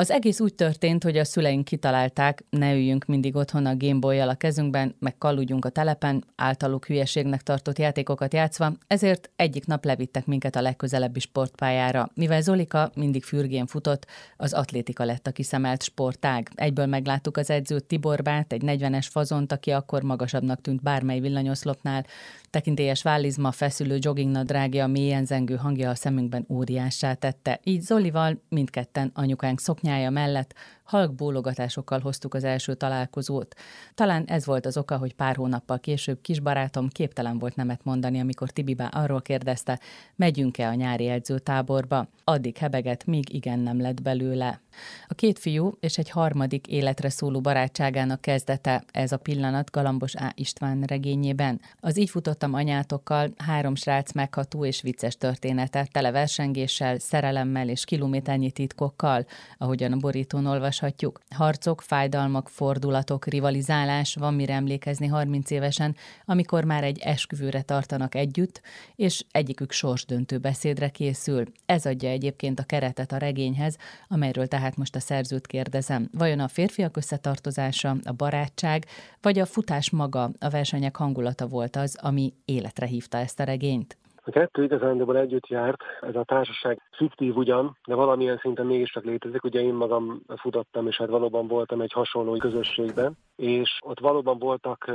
Az egész úgy történt, hogy a szüleink kitalálták, ne üljünk mindig otthon a gameboy a kezünkben, meg kalludjunk a telepen, általuk hülyeségnek tartott játékokat játszva, ezért egyik nap levittek minket a legközelebbi sportpályára. Mivel Zolika mindig fürgén futott, az atlétika lett a kiszemelt sportág. Egyből megláttuk az edzőt Tiborbát, egy 40-es fazont, aki akkor magasabbnak tűnt bármely villanyoszlopnál, Tekintélyes vállizma, feszülő joggingnadrágja, mélyen zengő hangja a szemünkben óriássá tette. Így Zolival mindketten anyukánk szoknyája mellett halk bólogatásokkal hoztuk az első találkozót. Talán ez volt az oka, hogy pár hónappal később kis barátom képtelen volt nemet mondani, amikor Tibibá arról kérdezte, megyünk-e a nyári edzőtáborba. Addig hebegett, míg igen nem lett belőle. A két fiú és egy harmadik életre szóló barátságának kezdete ez a pillanat Galambos A. István regényében. Az így futottam anyátokkal három srác megható és vicces története, tele versengéssel, szerelemmel és kilométernyi titkokkal, ahogyan a borítón olvashatjuk. Harcok, fájdalmak, fordulatok, rivalizálás, van mire emlékezni 30 évesen, amikor már egy esküvőre tartanak együtt, és egyikük sorsdöntő beszédre készül. Ez adja egyébként a keretet a regényhez, amelyről tehát most a szerzőt kérdezem, vajon a férfiak összetartozása, a barátság, vagy a futás maga, a versenyek hangulata volt az, ami életre hívta ezt a regényt? A kettő igazándiból együtt járt, ez a társaság fiktív ugyan, de valamilyen szinten mégiscsak létezik. Ugye én magam futottam, és hát valóban voltam egy hasonló közösségben, és ott valóban voltak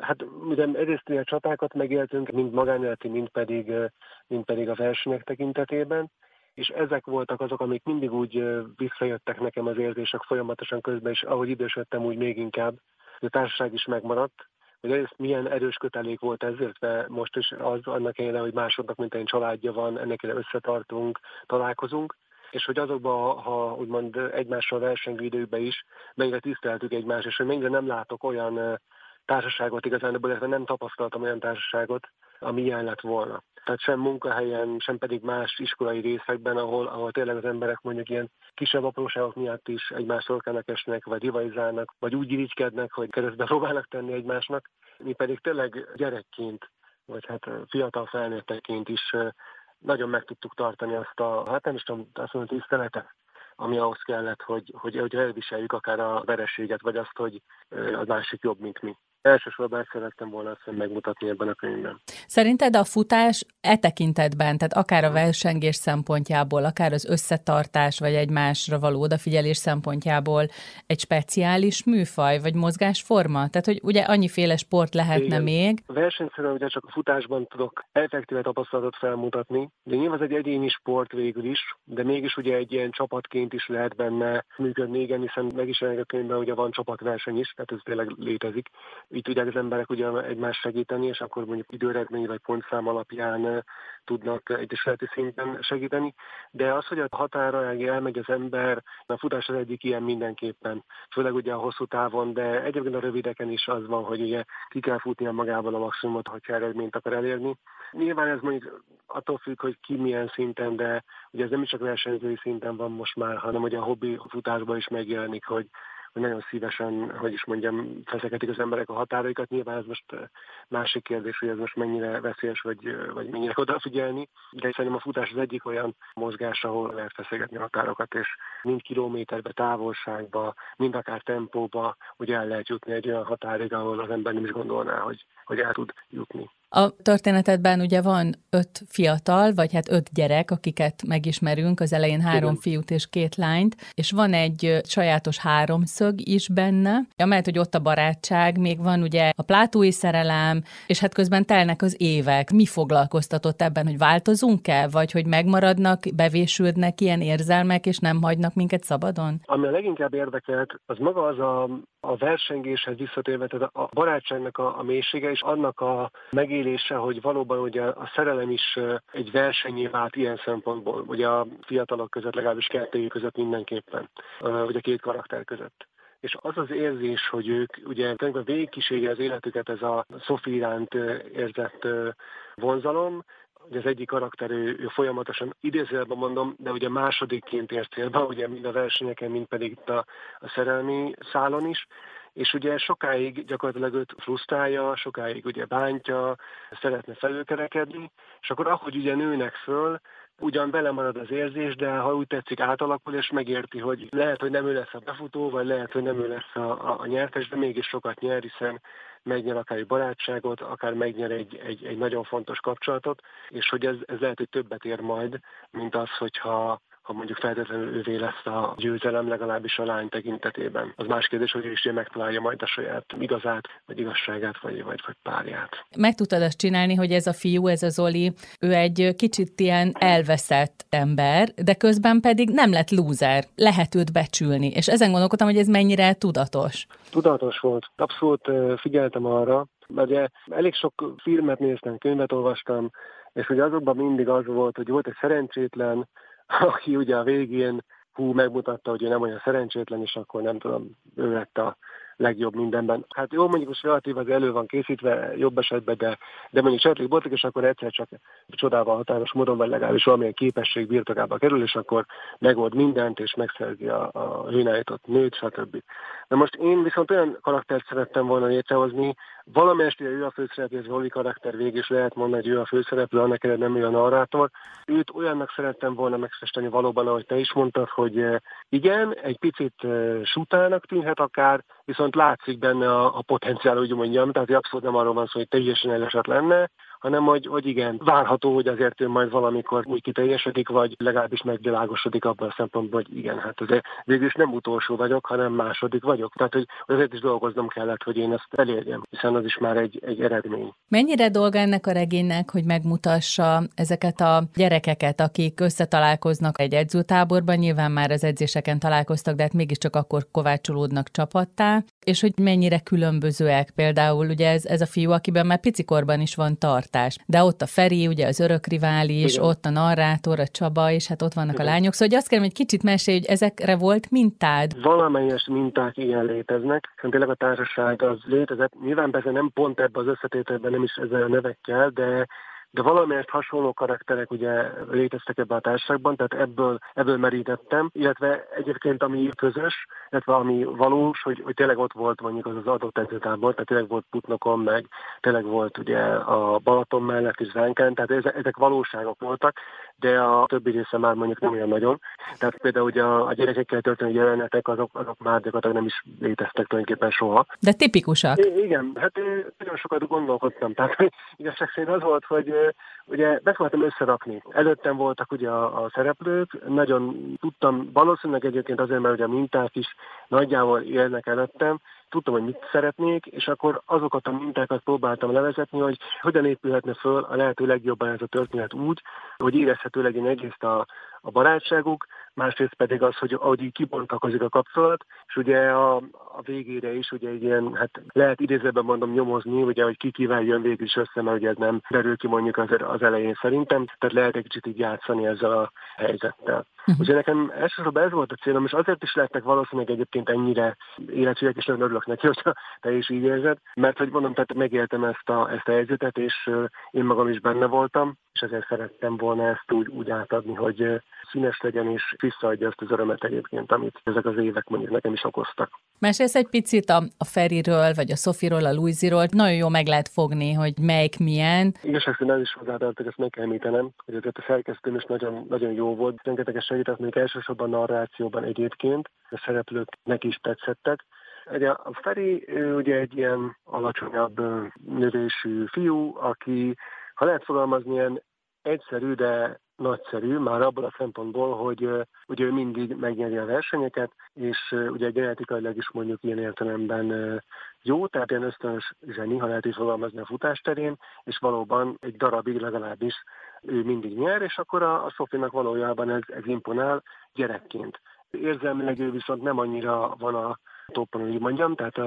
Hát ugye egyrészt a csatákat megéltünk, mind magánéleti, mind pedig, mind pedig a versenyek tekintetében, és ezek voltak azok, amik mindig úgy visszajöttek nekem az érzések folyamatosan közben, és ahogy idősödtem, úgy még inkább. A társaság is megmaradt, hogy milyen erős kötelék volt ezért, mert most is az annak ellenére, hogy másodnak, mint egy családja van, ennek összetartunk, találkozunk, és hogy azokban, ha úgymond egymással versengő időkben is, mennyire tiszteltük egymást, és hogy mennyire nem látok olyan társaságot igazán, de nem tapasztaltam olyan társaságot, ami ilyen lett volna. Tehát sem munkahelyen, sem pedig más iskolai részekben, ahol, ahol tényleg az emberek mondjuk ilyen kisebb apróságok miatt is egymás szorkának esnek, vagy rivalizálnak, vagy úgy irigykednek, hogy keresztbe próbálnak tenni egymásnak. Mi pedig tényleg gyerekként, vagy hát fiatal felnőtteként is nagyon meg tudtuk tartani azt a, hát nem is tudom, azt mondom, tiszteletet, ami ahhoz kellett, hogy, hogy, hogy elviseljük akár a vereséget, vagy azt, hogy az másik jobb, mint mi elsősorban ezt szerettem volna azt megmutatni ebben a könyvben. Szerinted a futás e tekintetben, tehát akár a versengés szempontjából, akár az összetartás, vagy egymásra való odafigyelés szempontjából egy speciális műfaj, vagy mozgásforma? Tehát, hogy ugye annyiféle sport lehetne Igen. még. Versenyszerűen ugye csak a futásban tudok effektíve tapasztalatot felmutatni, de nyilván ez egy egyéni sport végül is, de mégis ugye egy ilyen csapatként is lehet benne működni, igen, hiszen meg is a könyvben ugye van csapatverseny is, tehát ez tényleg létezik így tudják az emberek ugye egymást segíteni, és akkor mondjuk időredmény vagy pontszám alapján tudnak egyesületi szinten segíteni. De az, hogy a határa elmegy az ember, a futás az egyik ilyen mindenképpen, főleg ugye a hosszú távon, de egyébként a rövideken is az van, hogy ugye ki kell futnia magában a maximumot, hogyha eredményt akar elérni. Nyilván ez mondjuk attól függ, hogy ki milyen szinten, de ugye ez nem is csak versenyzői szinten van most már, hanem ugye a hobbi futásban is megjelenik, hogy hogy nagyon szívesen, hogy is mondjam, feszegetik az emberek a határaikat. Nyilván ez most másik kérdés, hogy ez most mennyire veszélyes, vagy, vagy mennyire odafigyelni, de szerintem a futás az egyik olyan mozgás, ahol lehet feszegetni a határokat, és mind kilométerbe, távolságba, mind akár tempóba, hogy el lehet jutni egy olyan határig, ahol az ember nem is gondolná, hogy, hogy el tud jutni. A történetedben ugye van öt fiatal, vagy hát öt gyerek, akiket megismerünk, az elején három Igen. fiút és két lányt, és van egy sajátos háromszög is benne, amelyet, hogy ott a barátság, még van ugye a plátói szerelem, és hát közben telnek az évek. Mi foglalkoztatott ebben, hogy változunk-e, vagy hogy megmaradnak, bevésődnek ilyen érzelmek, és nem hagynak minket szabadon? Ami a leginkább érdekelt, az maga az a, a versengéshez visszatérve, tehát a barátságnak a, a mélysége, és annak a megélése, hogy valóban ugye a szerelem is egy versenyé vált ilyen szempontból, ugye a fiatalok között, legalábbis kettőjük között mindenképpen, vagy a két karakter között. És az az érzés, hogy ők ugye végigkíséri az életüket ez a Sophie iránt érzett vonzalom, ugye az egyik karakter ő, ő folyamatosan idézőjelben mondom, de ugye másodikként ért célba, ugye mind a versenyeken, mind pedig itt a, a szerelmi szálon is, és ugye sokáig gyakorlatilag őt frusztrálja, sokáig ugye bántja, szeretne felülkerekedni, és akkor ahogy ugye nőnek föl, ugyan vele marad az érzés, de ha úgy tetszik átalakul, és megérti, hogy lehet, hogy nem ő lesz a befutó, vagy lehet, hogy nem ő lesz a, a, a nyertes, de mégis sokat nyer, hiszen megnyer akár egy barátságot, akár megnyer egy, egy, egy nagyon fontos kapcsolatot, és hogy ez, ez lehet, hogy többet ér majd, mint az, hogyha ha mondjuk feltétlenül ővé lesz a győzelem, legalábbis a lány tekintetében. Az más kérdés, hogy ő is megtalálja majd a saját igazát, vagy igazságát, vagy, vagy, vagy párját. Meg tudtad azt csinálni, hogy ez a fiú, ez a Zoli, ő egy kicsit ilyen elveszett ember, de közben pedig nem lett lúzer, lehet őt becsülni, és ezen gondolkodtam, hogy ez mennyire tudatos. Tudatos volt. Abszolút figyeltem arra, mert elég sok filmet néztem, könyvet olvastam, és hogy azokban mindig az volt, hogy volt egy szerencsétlen, aki ugye a végén hú megmutatta, hogy ő nem olyan szerencsétlen, és akkor nem tudom, ő lett a legjobb mindenben. Hát jó, mondjuk most relatív az elő van készítve, jobb esetben, de, de mondjuk Csertlik Botlik, és akkor egyszer csak csodával határos módon, vagy legalábbis valamilyen képesség birtokába kerül, és akkor megold mindent, és megszerzi a, a hőnállított nőt, stb. Na most én viszont olyan karaktert szerettem volna létrehozni, valamelyest ő a főszereplő, ez Zoli karakter végig is lehet mondani, hogy ő a főszereplő, annak ellenére nem ő a narrátor. Őt olyannak szerettem volna megfesteni valóban, ahogy te is mondtad, hogy eh, igen, egy picit eh, sutának tűnhet akár, viszont látszik benne a, a potenciál, úgy mondjam, tehát abszolút nem arról van szó, hogy teljesen elesett lenne, hanem hogy, hogy igen, várható, hogy azért ő majd valamikor úgy kiteljesedik, vagy legalábbis megvilágosodik abban a szempontból, hogy igen, hát azért végül is nem utolsó vagyok, hanem második vagyok. Tehát, hogy azért is dolgoznom kellett, hogy én ezt elérjem, hiszen az is már egy, egy eredmény. Mennyire dolga ennek a regénynek, hogy megmutassa ezeket a gyerekeket, akik összetalálkoznak egy edzőtáborban, nyilván már az edzéseken találkoztak, de hát mégiscsak akkor kovácsolódnak csapattá, és hogy mennyire különbözőek. Például ugye ez, ez a fiú, akiben már picikorban is van tartás, de ott a Feri, ugye az örök rivális, Igen. ott a narrátor, a Csaba, és hát ott vannak Igen. a lányok. Szóval hogy azt kérem, hogy kicsit mesélj, hogy ezekre volt mintád. Valamelyes minták ilyen léteznek, hiszen tényleg a társaság az létezett. Nyilván persze nem pont ebbe az összetételben, nem is ezzel a nevekkel, de de valamelyest hasonló karakterek ugye léteztek ebben a társaságban, tehát ebből, ebből merítettem, illetve egyébként ami közös, illetve ami valós, hogy, hogy tényleg ott volt mondjuk az az adott edzőtábor, tehát tényleg volt Putnokon, meg tényleg volt ugye a Balaton mellett is Zánken, tehát ezek valóságok voltak, de a többi része már mondjuk nem olyan nagyon. Tehát például ugye a, a gyerekekkel történő jelenetek, azok, azok már gyakorlatilag nem is léteztek tulajdonképpen soha. De tipikusak. I- igen, hát nagyon sokat gondolkodtam. Tehát igazság szerint az volt, hogy ugye próbáltam összerakni. Előttem voltak ugye a, a szereplők, nagyon tudtam, valószínűleg egyébként azért, mert ugye a minták is nagyjából élnek előttem, tudtam, hogy mit szeretnék, és akkor azokat a mintákat próbáltam levezetni, hogy hogyan épülhetne föl a lehető legjobban ez a történet úgy, hogy érezhető legyen egyrészt a, a barátságuk, másrészt pedig az, hogy ahogy így kibontakozik a kapcsolat, és ugye a, a végére is ugye egy ilyen, hát lehet idézőben mondom nyomozni, ugye, hogy ki kivel jön végül is össze, mert ugye ez nem derül ki mondjuk az, az elején szerintem, tehát lehet egy kicsit így játszani ezzel a helyzettel. Uh-huh. Úgyhogy nekem elsősorban ez volt a célom, és azért is lettek valószínűleg egyébként ennyire életűek, és nagyon örülök neki, hogyha te is így érzed, mert hogy mondom, tehát megéltem ezt a, ezt a helyzetet, és én magam is benne voltam, és ezért szerettem volna ezt úgy, úgy átadni, hogy színes legyen, és visszaadja azt az örömet egyébként, amit ezek az évek mondjuk nekem is okoztak. Mesélsz egy picit a, a Feriről, vagy a Sofiról, a Louisiról, nagyon jó meg lehet fogni, hogy melyik milyen. Igazság szerint is hozzátartok, ezt meg kell említenem, hogy azért a szerkesztőm is nagyon, nagyon jó volt, rengeteges segített még elsősorban narrációban egyébként, a szereplőknek is tetszettek. Ugye a Feri ugye egy ilyen alacsonyabb növésű fiú, aki, ha lehet fogalmazni, ilyen egyszerű, de nagyszerű, már abból a szempontból, hogy ugye ő mindig megnyeri a versenyeket, és ugye genetikailag is mondjuk ilyen értelemben jó, tehát ilyen ösztönös zseni, ha lehet is fogalmazni a futás terén, és valóban egy darabig legalábbis ő mindig nyer, és akkor a, a Szofinak valójában ez, ez imponál gyerekként. Érzelmileg ő viszont nem annyira van a toppon, úgy mondjam, tehát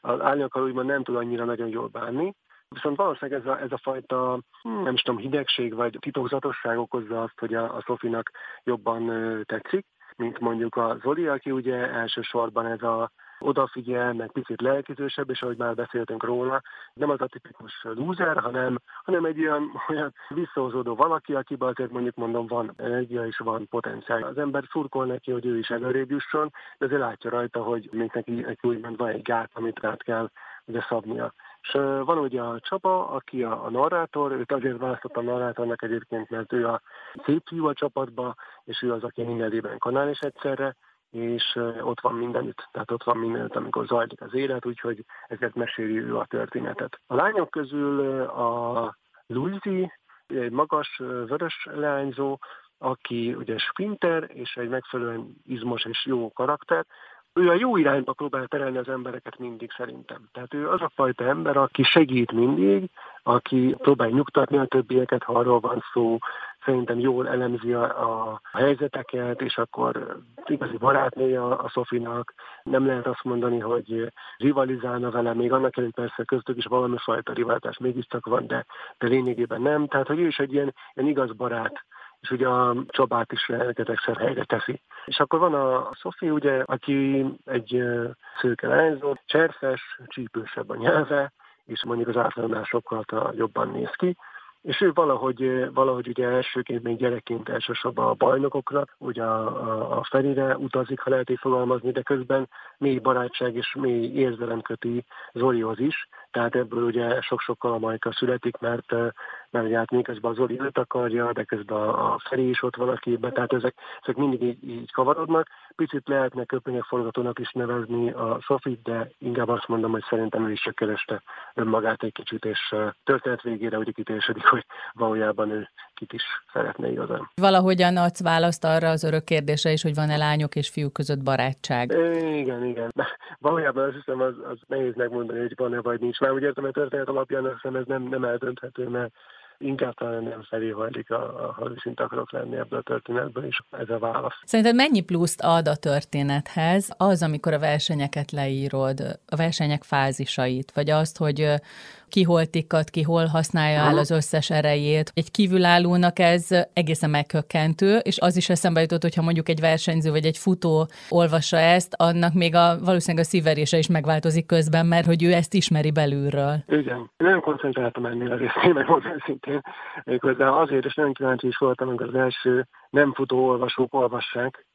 az árnyakkal úgymond nem tud annyira nagyon jól bánni, Viszont valószínűleg ez a, ez a fajta, hmm, nem is tudom, hidegség vagy titokzatosság okozza azt, hogy a, a Szofinak jobban tetszik, mint mondjuk a Zoli, aki ugye elsősorban ez a odafigyel, meg picit lelkizősebb, és ahogy már beszéltünk róla, nem az a tipikus lúzer, hanem, hanem egy olyan, olyan visszahozódó valaki, akiben azért mondjuk mondom van energia és van potenciál. Az ember szurkol neki, hogy ő is előrébb jusson, de azért látja rajta, hogy még neki, neki úgymond van egy gát, amit át kell ugye szabnia. És van ugye a Csaba, aki a, a narrátor, őt azért választottam narrátornak egyébként, mert ő a szép fiú a csapatba, és ő az, aki mindenében kanál is egyszerre, és ott van mindenütt, tehát ott van mindenütt, amikor zajlik az élet, úgyhogy ezért meséli ő a történetet. A lányok közül a Luizi, egy magas, vörös leányzó, aki ugye sprinter, és egy megfelelően izmos és jó karakter, ő a jó irányba próbál terelni az embereket mindig szerintem. Tehát ő az a fajta ember, aki segít mindig, aki próbál nyugtatni a többieket, ha arról van szó, szerintem jól elemzi a, a helyzeteket, és akkor igazi barátnője a Szofinak. Nem lehet azt mondani, hogy rivalizálna vele, még annak elég persze köztük is valami fajta rivalizás mégiscsak van, de, de lényegében nem. Tehát, hogy ő is egy ilyen, ilyen igaz barát és ugye a Csabát is rengetegszer helyre teszi. És akkor van a Szofi, ugye, aki egy szőke lányzó, cserfes, csípősebb a nyelve, és mondjuk az átlagnál sokkal jobban néz ki, és ő valahogy, valahogy ugye elsőként, még gyerekként elsősorban a bajnokokra, ugye a, a, a Ferire utazik, ha lehet így fogalmazni, de közben mély barátság és mély érzelem köti Zolihoz is, tehát ebből ugye sok-sokkal a születik, mert, mert ugye hát miközben az Zoli őt akarja, de közben a, a Feri is ott van a képben, tehát ezek, ezek mindig így, így kavarodnak. Picit lehetne köpönyek forgatónak is nevezni a Sofit, de inkább azt mondom, hogy szerintem ő is csak kereste önmagát egy kicsit, és történet végére ugye kitéresedik, hogy valójában ő kit is szeretne igazán. Valahogyan adsz választ arra az örök kérdésre is, hogy van-e lányok és fiúk között barátság? Igen, igen. De valójában azt hiszem, az, az nehéz megmondani, hogy van-e vagy nincs. Már úgy értem, hogy történet alapján azt hiszem ez nem, nem eldönthető, mert inkább talán nem felé hajlik, a, ha őszinte akarok lenni ebből a történetből is. Ez a válasz. Szerinted mennyi pluszt ad a történethez az, amikor a versenyeket leírod, a versenyek fázisait, vagy azt, hogy ki hol tikkat, ki hol használja el az összes erejét. Egy kívülállónak ez egészen meghökkentő, és az is eszembe jutott, hogyha mondjuk egy versenyző vagy egy futó olvassa ezt, annak még a, valószínűleg a szíverése is megváltozik közben, mert hogy ő ezt ismeri belülről. Igen. Nem koncentráltam ennél a részén, meg őszintén. Méghozzá azért is nagyon kíváncsi is voltam, amikor az első nem futó olvasók olvassák,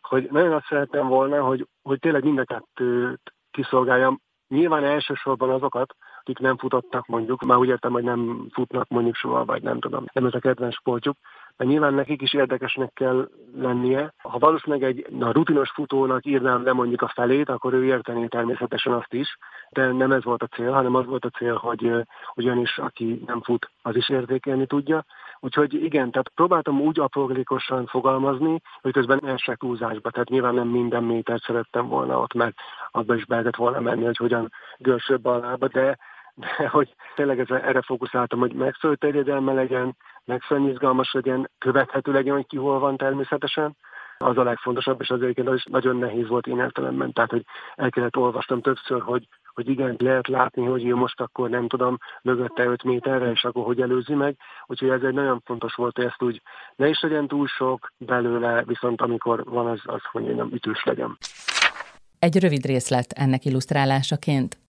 hogy nagyon azt szerettem volna, hogy, hogy tényleg mind a kettőt kiszolgáljam. Nyilván elsősorban azokat, akik nem futottak mondjuk, már úgy értem, hogy nem futnak mondjuk soha, vagy nem tudom, nem ez a kedvenc sportjuk, mert nyilván nekik is érdekesnek kell lennie. Ha valószínűleg egy na, rutinos futónak írnám le mondjuk a felét, akkor ő értené természetesen azt is, de nem ez volt a cél, hanem az volt a cél, hogy ugyanis aki nem fut, az is értékelni tudja. Úgyhogy igen, tehát próbáltam úgy aprólékosan fogalmazni, hogy közben esek túlzásba. Tehát nyilván nem minden métert szerettem volna ott, mert abba is be lehetett volna menni, hogy hogyan görsöbb a lába, de de hogy tényleg ez, erre fókuszáltam, hogy megfelelő terjedelme legyen, megfelelően izgalmas legyen, követhető legyen, hogy ki hol van természetesen, az a legfontosabb, és azért az is nagyon nehéz volt én értelemben, tehát hogy el kellett olvastam többször, hogy, hogy igen, lehet látni, hogy ő most akkor nem tudom, mögötte 5 méterre, és akkor hogy előzi meg. Úgyhogy ez egy nagyon fontos volt, hogy ezt úgy ne is legyen túl sok belőle, viszont amikor van az, az hogy én nem ütős legyen. Egy rövid részlet ennek illusztrálásaként.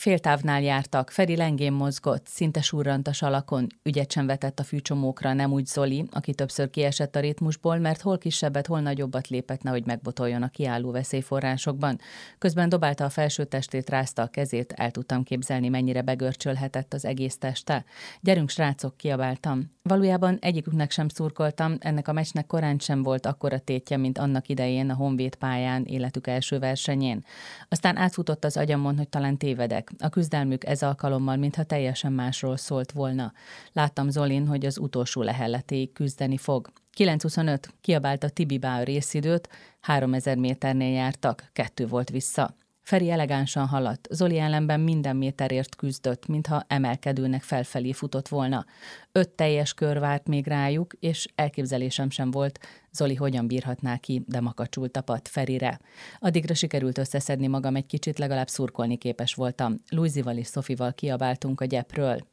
Féltávnál jártak, Feri lengén mozgott, szinte surrant a salakon, ügyet sem vetett a fűcsomókra, nem úgy Zoli, aki többször kiesett a ritmusból, mert hol kisebbet, hol nagyobbat lépett, nehogy megbotoljon a kiálló veszélyforrásokban. Közben dobálta a felső testét, rázta a kezét, el tudtam képzelni, mennyire begörcsölhetett az egész teste. Gyerünk, srácok, kiabáltam. Valójában egyiküknek sem szurkoltam, ennek a meccsnek korán sem volt akkora tétje, mint annak idején a Honvéd pályán életük első versenyén. Aztán átfutott az agyamon, hogy talán tévedek. A küzdelmük ez alkalommal, mintha teljesen másról szólt volna. Láttam Zolin, hogy az utolsó lehelletéig küzdeni fog. 9.25 kiabálta Tibi Bá a részidőt, 3000 méternél jártak, kettő volt vissza. Feri elegánsan haladt, Zoli ellenben minden méterért küzdött, mintha emelkedőnek felfelé futott volna. Öt teljes kör várt még rájuk, és elképzelésem sem volt, Zoli hogyan bírhatná ki, de makacsul tapadt Ferire. Addigra sikerült összeszedni magam egy kicsit, legalább szurkolni képes voltam. Luizival és Szofival kiabáltunk a gyepről.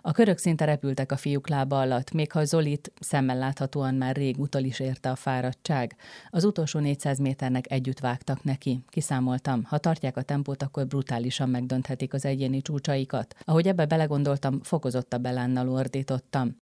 A körök szinte repültek a fiúk lába alatt, még ha Zolit szemmel láthatóan már rég utal is érte a fáradtság. Az utolsó 400 méternek együtt vágtak neki. Kiszámoltam, ha tartják a tempót, akkor brutálisan megdönthetik az egyéni csúcsaikat. Ahogy ebbe belegondoltam, fokozottabb elánnal ordítottam.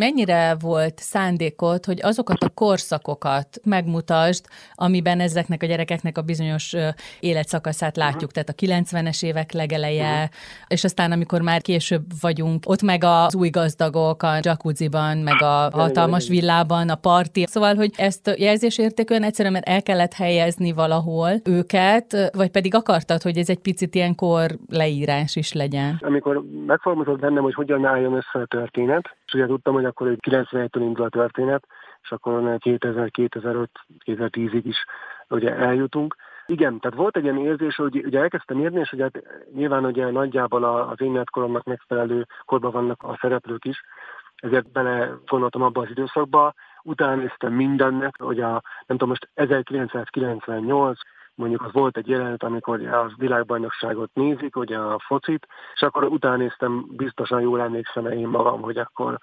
Mennyire volt szándékot, hogy azokat a korszakokat megmutasd, amiben ezeknek a gyerekeknek a bizonyos életszakaszát látjuk, tehát a 90-es évek legeleje, és aztán amikor már később vagyunk, ott meg az új gazdagok a jacuzziban, meg a hatalmas villában, a parti. Szóval, hogy ezt jelzésértékűen egyszerűen mert el kellett helyezni valahol őket, vagy pedig akartad, hogy ez egy picit ilyen kor leírás is legyen? Amikor megfogalmazott bennem, hogy hogyan álljon össze a történet, és ugye tudtam, hogy akkor egy 97-től indul a történet, és akkor 2000, 2005, 2010-ig is ugye eljutunk. Igen, tehát volt egy ilyen érzés, hogy ugye elkezdtem írni, és ugye hát nyilván ugye nagyjából az én koromnak megfelelő korban vannak a szereplők is, ezért bele gondoltam abba az időszakba, utána néztem mindennek, hogy a, nem tudom, most 1998, mondjuk az volt egy jelenet, amikor a világbajnokságot nézik, ugye a focit, és akkor utána néztem, biztosan jól emlékszem én magam, hogy akkor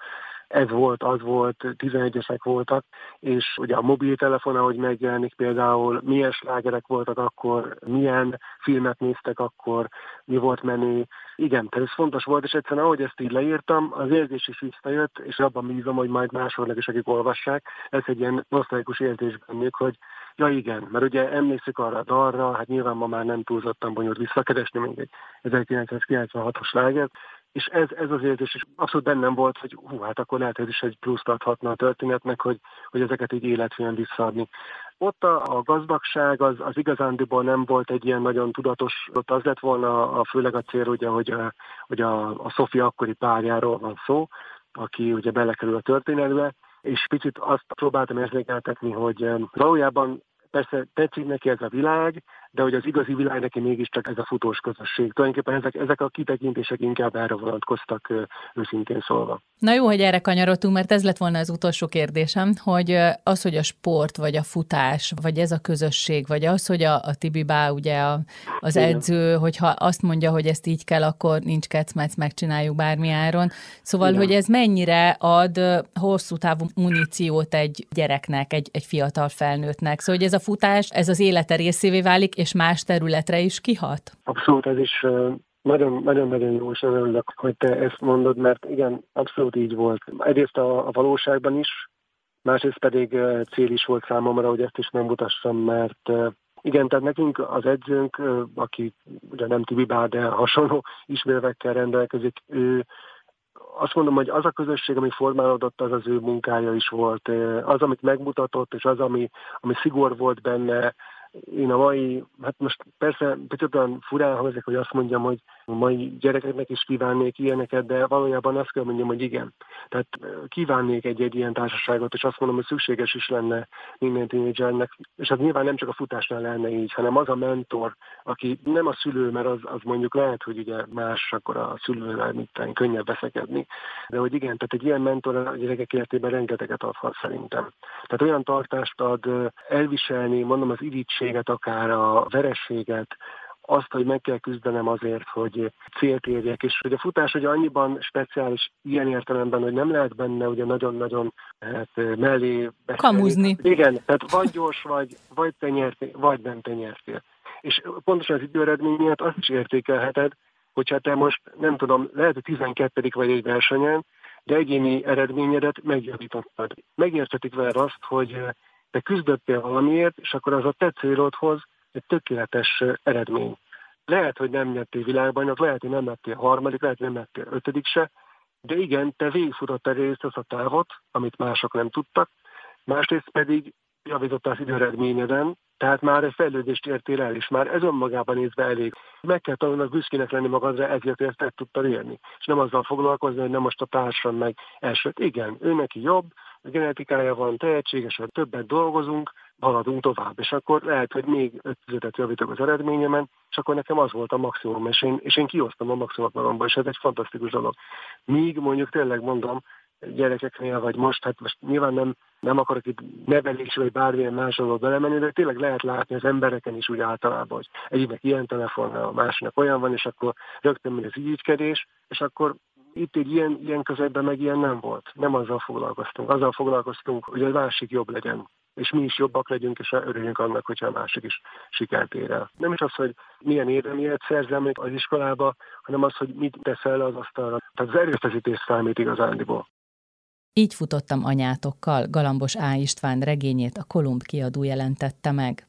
ez volt, az volt, 11-esek voltak, és ugye a mobiltelefon, ahogy megjelenik például, milyen slágerek voltak akkor, milyen filmet néztek akkor, mi volt menő. Igen, tehát ez fontos volt, és egyszerűen ahogy ezt így leírtam, az érzés is visszajött, és abban bízom, hogy majd másodnak is, akik olvassák, ez egy ilyen nosztalikus érzés bennük, hogy Ja igen, mert ugye emlékszik arra a dalra, hát nyilván ma már nem túlzottan bonyolult visszakeresni még egy 1996-os lágert, és ez, ez az érzés is abszolút bennem volt, hogy hú, hát akkor lehet ez is egy pluszt adhatna a történetnek, hogy, hogy ezeket így életűen visszaadni. Ott a, a gazdagság az, az igazándiból nem volt egy ilyen nagyon tudatos, ott az lett volna a, főleg a cél, ugye, hogy, a, hogy a, a Sofia akkori párjáról van szó, aki ugye belekerül a történetbe, és picit azt próbáltam érzékeltetni, hogy valójában persze tetszik neki ez a világ, de hogy az igazi világ neki mégiscsak ez a futós közösség. Tulajdonképpen ezek, ezek a kitekintések inkább erre vonatkoztak őszintén szólva. Na jó, hogy erre kanyarodtunk, mert ez lett volna az utolsó kérdésem, hogy az, hogy a sport, vagy a futás, vagy ez a közösség, vagy az, hogy a, a Tibi Bá, ugye a, az Igen. edző, hogyha azt mondja, hogy ezt így kell, akkor nincs kecmec, megcsináljuk bármi áron. Szóval, Igen. hogy ez mennyire ad hosszú távú muníciót egy gyereknek, egy, egy fiatal felnőttnek. Szóval, hogy ez a futás, ez az élete részévé válik, és más területre is kihat? Abszolút, ez is nagyon-nagyon jó, és örülök, hogy te ezt mondod, mert igen, abszolút így volt. Egyrészt a, a valóságban is, másrészt pedig cél is volt számomra, hogy ezt is nem mutassam, mert igen, tehát nekünk az edzőnk, aki ugye nem Tibi Bár, de hasonló ismérvekkel rendelkezik, ő azt mondom, hogy az a közösség, ami formálódott, az az ő munkája is volt. Az, amit megmutatott, és az, ami, ami szigor volt benne, én a mai, hát most persze picit olyan furán hangzik, hogy azt mondjam, hogy a mai gyerekeknek is kívánnék ilyeneket, de valójában azt kell mondjam, hogy igen. Tehát kívánnék egy-egy ilyen társaságot, és azt mondom, hogy szükséges is lenne minden tínédzsernek. És az nyilván nem csak a futásnál lenne így, hanem az a mentor, aki nem a szülő, mert az, az mondjuk lehet, hogy ugye más, akkor a szülővel mit könnyebb veszekedni. De hogy igen, tehát egy ilyen mentor a gyerekek életében rengeteget adhat szerintem. Tehát olyan tartást ad elviselni, mondom, az irítséget, akár a verességet, azt, hogy meg kell küzdenem azért, hogy célt érjek, és hogy a futás hogy annyiban speciális ilyen értelemben, hogy nem lehet benne ugye nagyon-nagyon hát, mellé beszélni. Kamuzni. Igen, tehát vagy gyors vagy, vagy te nyertél, vagy nem te nyertél. És pontosan az időeredmény miatt azt is értékelheted, hogyha te most, nem tudom, lehet, hogy 12 vagy egy versenyen, de egyéni eredményedet megjavítottad. Megértetik vele azt, hogy te küzdöttél valamiért, és akkor az a te célodhoz egy tökéletes eredmény. Lehet, hogy nem nyertél világbajnok, lehet, hogy nem lettél harmadik, lehet, hogy nem lettél ötödik se, de igen, te végigfutottál részt az a távot, amit mások nem tudtak, másrészt pedig javítottál az időeredményeden, tehát már egy fejlődést értél el, és már ez önmagában nézve elég. Meg kell tanulnod büszkének lenni magadra, ezért ezt el tudtad érni. És nem azzal foglalkozni, hogy nem most a társam meg elsőt. Igen, ő neki jobb, a genetikája van, tehetséges, többet dolgozunk, haladunk tovább. És akkor lehet, hogy még öt javítok az eredményemen, és akkor nekem az volt a maximum, és én, és én kiosztam a maximumot magamban, és ez egy fantasztikus dolog. Míg mondjuk tényleg mondom, gyerekeknél, vagy most, hát most nyilván nem, nem akarok itt nevelés, vagy bármilyen más dolgot belemenni, de tényleg lehet látni az embereken is úgy általában, hogy egyiknek ilyen telefon, a másiknak olyan van, és akkor rögtön mind az ügykedés, és akkor itt egy ilyen, ilyen közegben meg ilyen nem volt. Nem azzal foglalkoztunk. Azzal foglalkoztunk, hogy a másik jobb legyen és mi is jobbak legyünk, és örüljünk annak, hogyha a másik is sikert ér el. Nem is az, hogy milyen érdemiért szerzem az iskolába, hanem az, hogy mit teszel az asztalra. Tehát az erőfeszítés számít igazándiból. Így futottam anyátokkal, Galambos A. István regényét a Kolumb kiadó jelentette meg.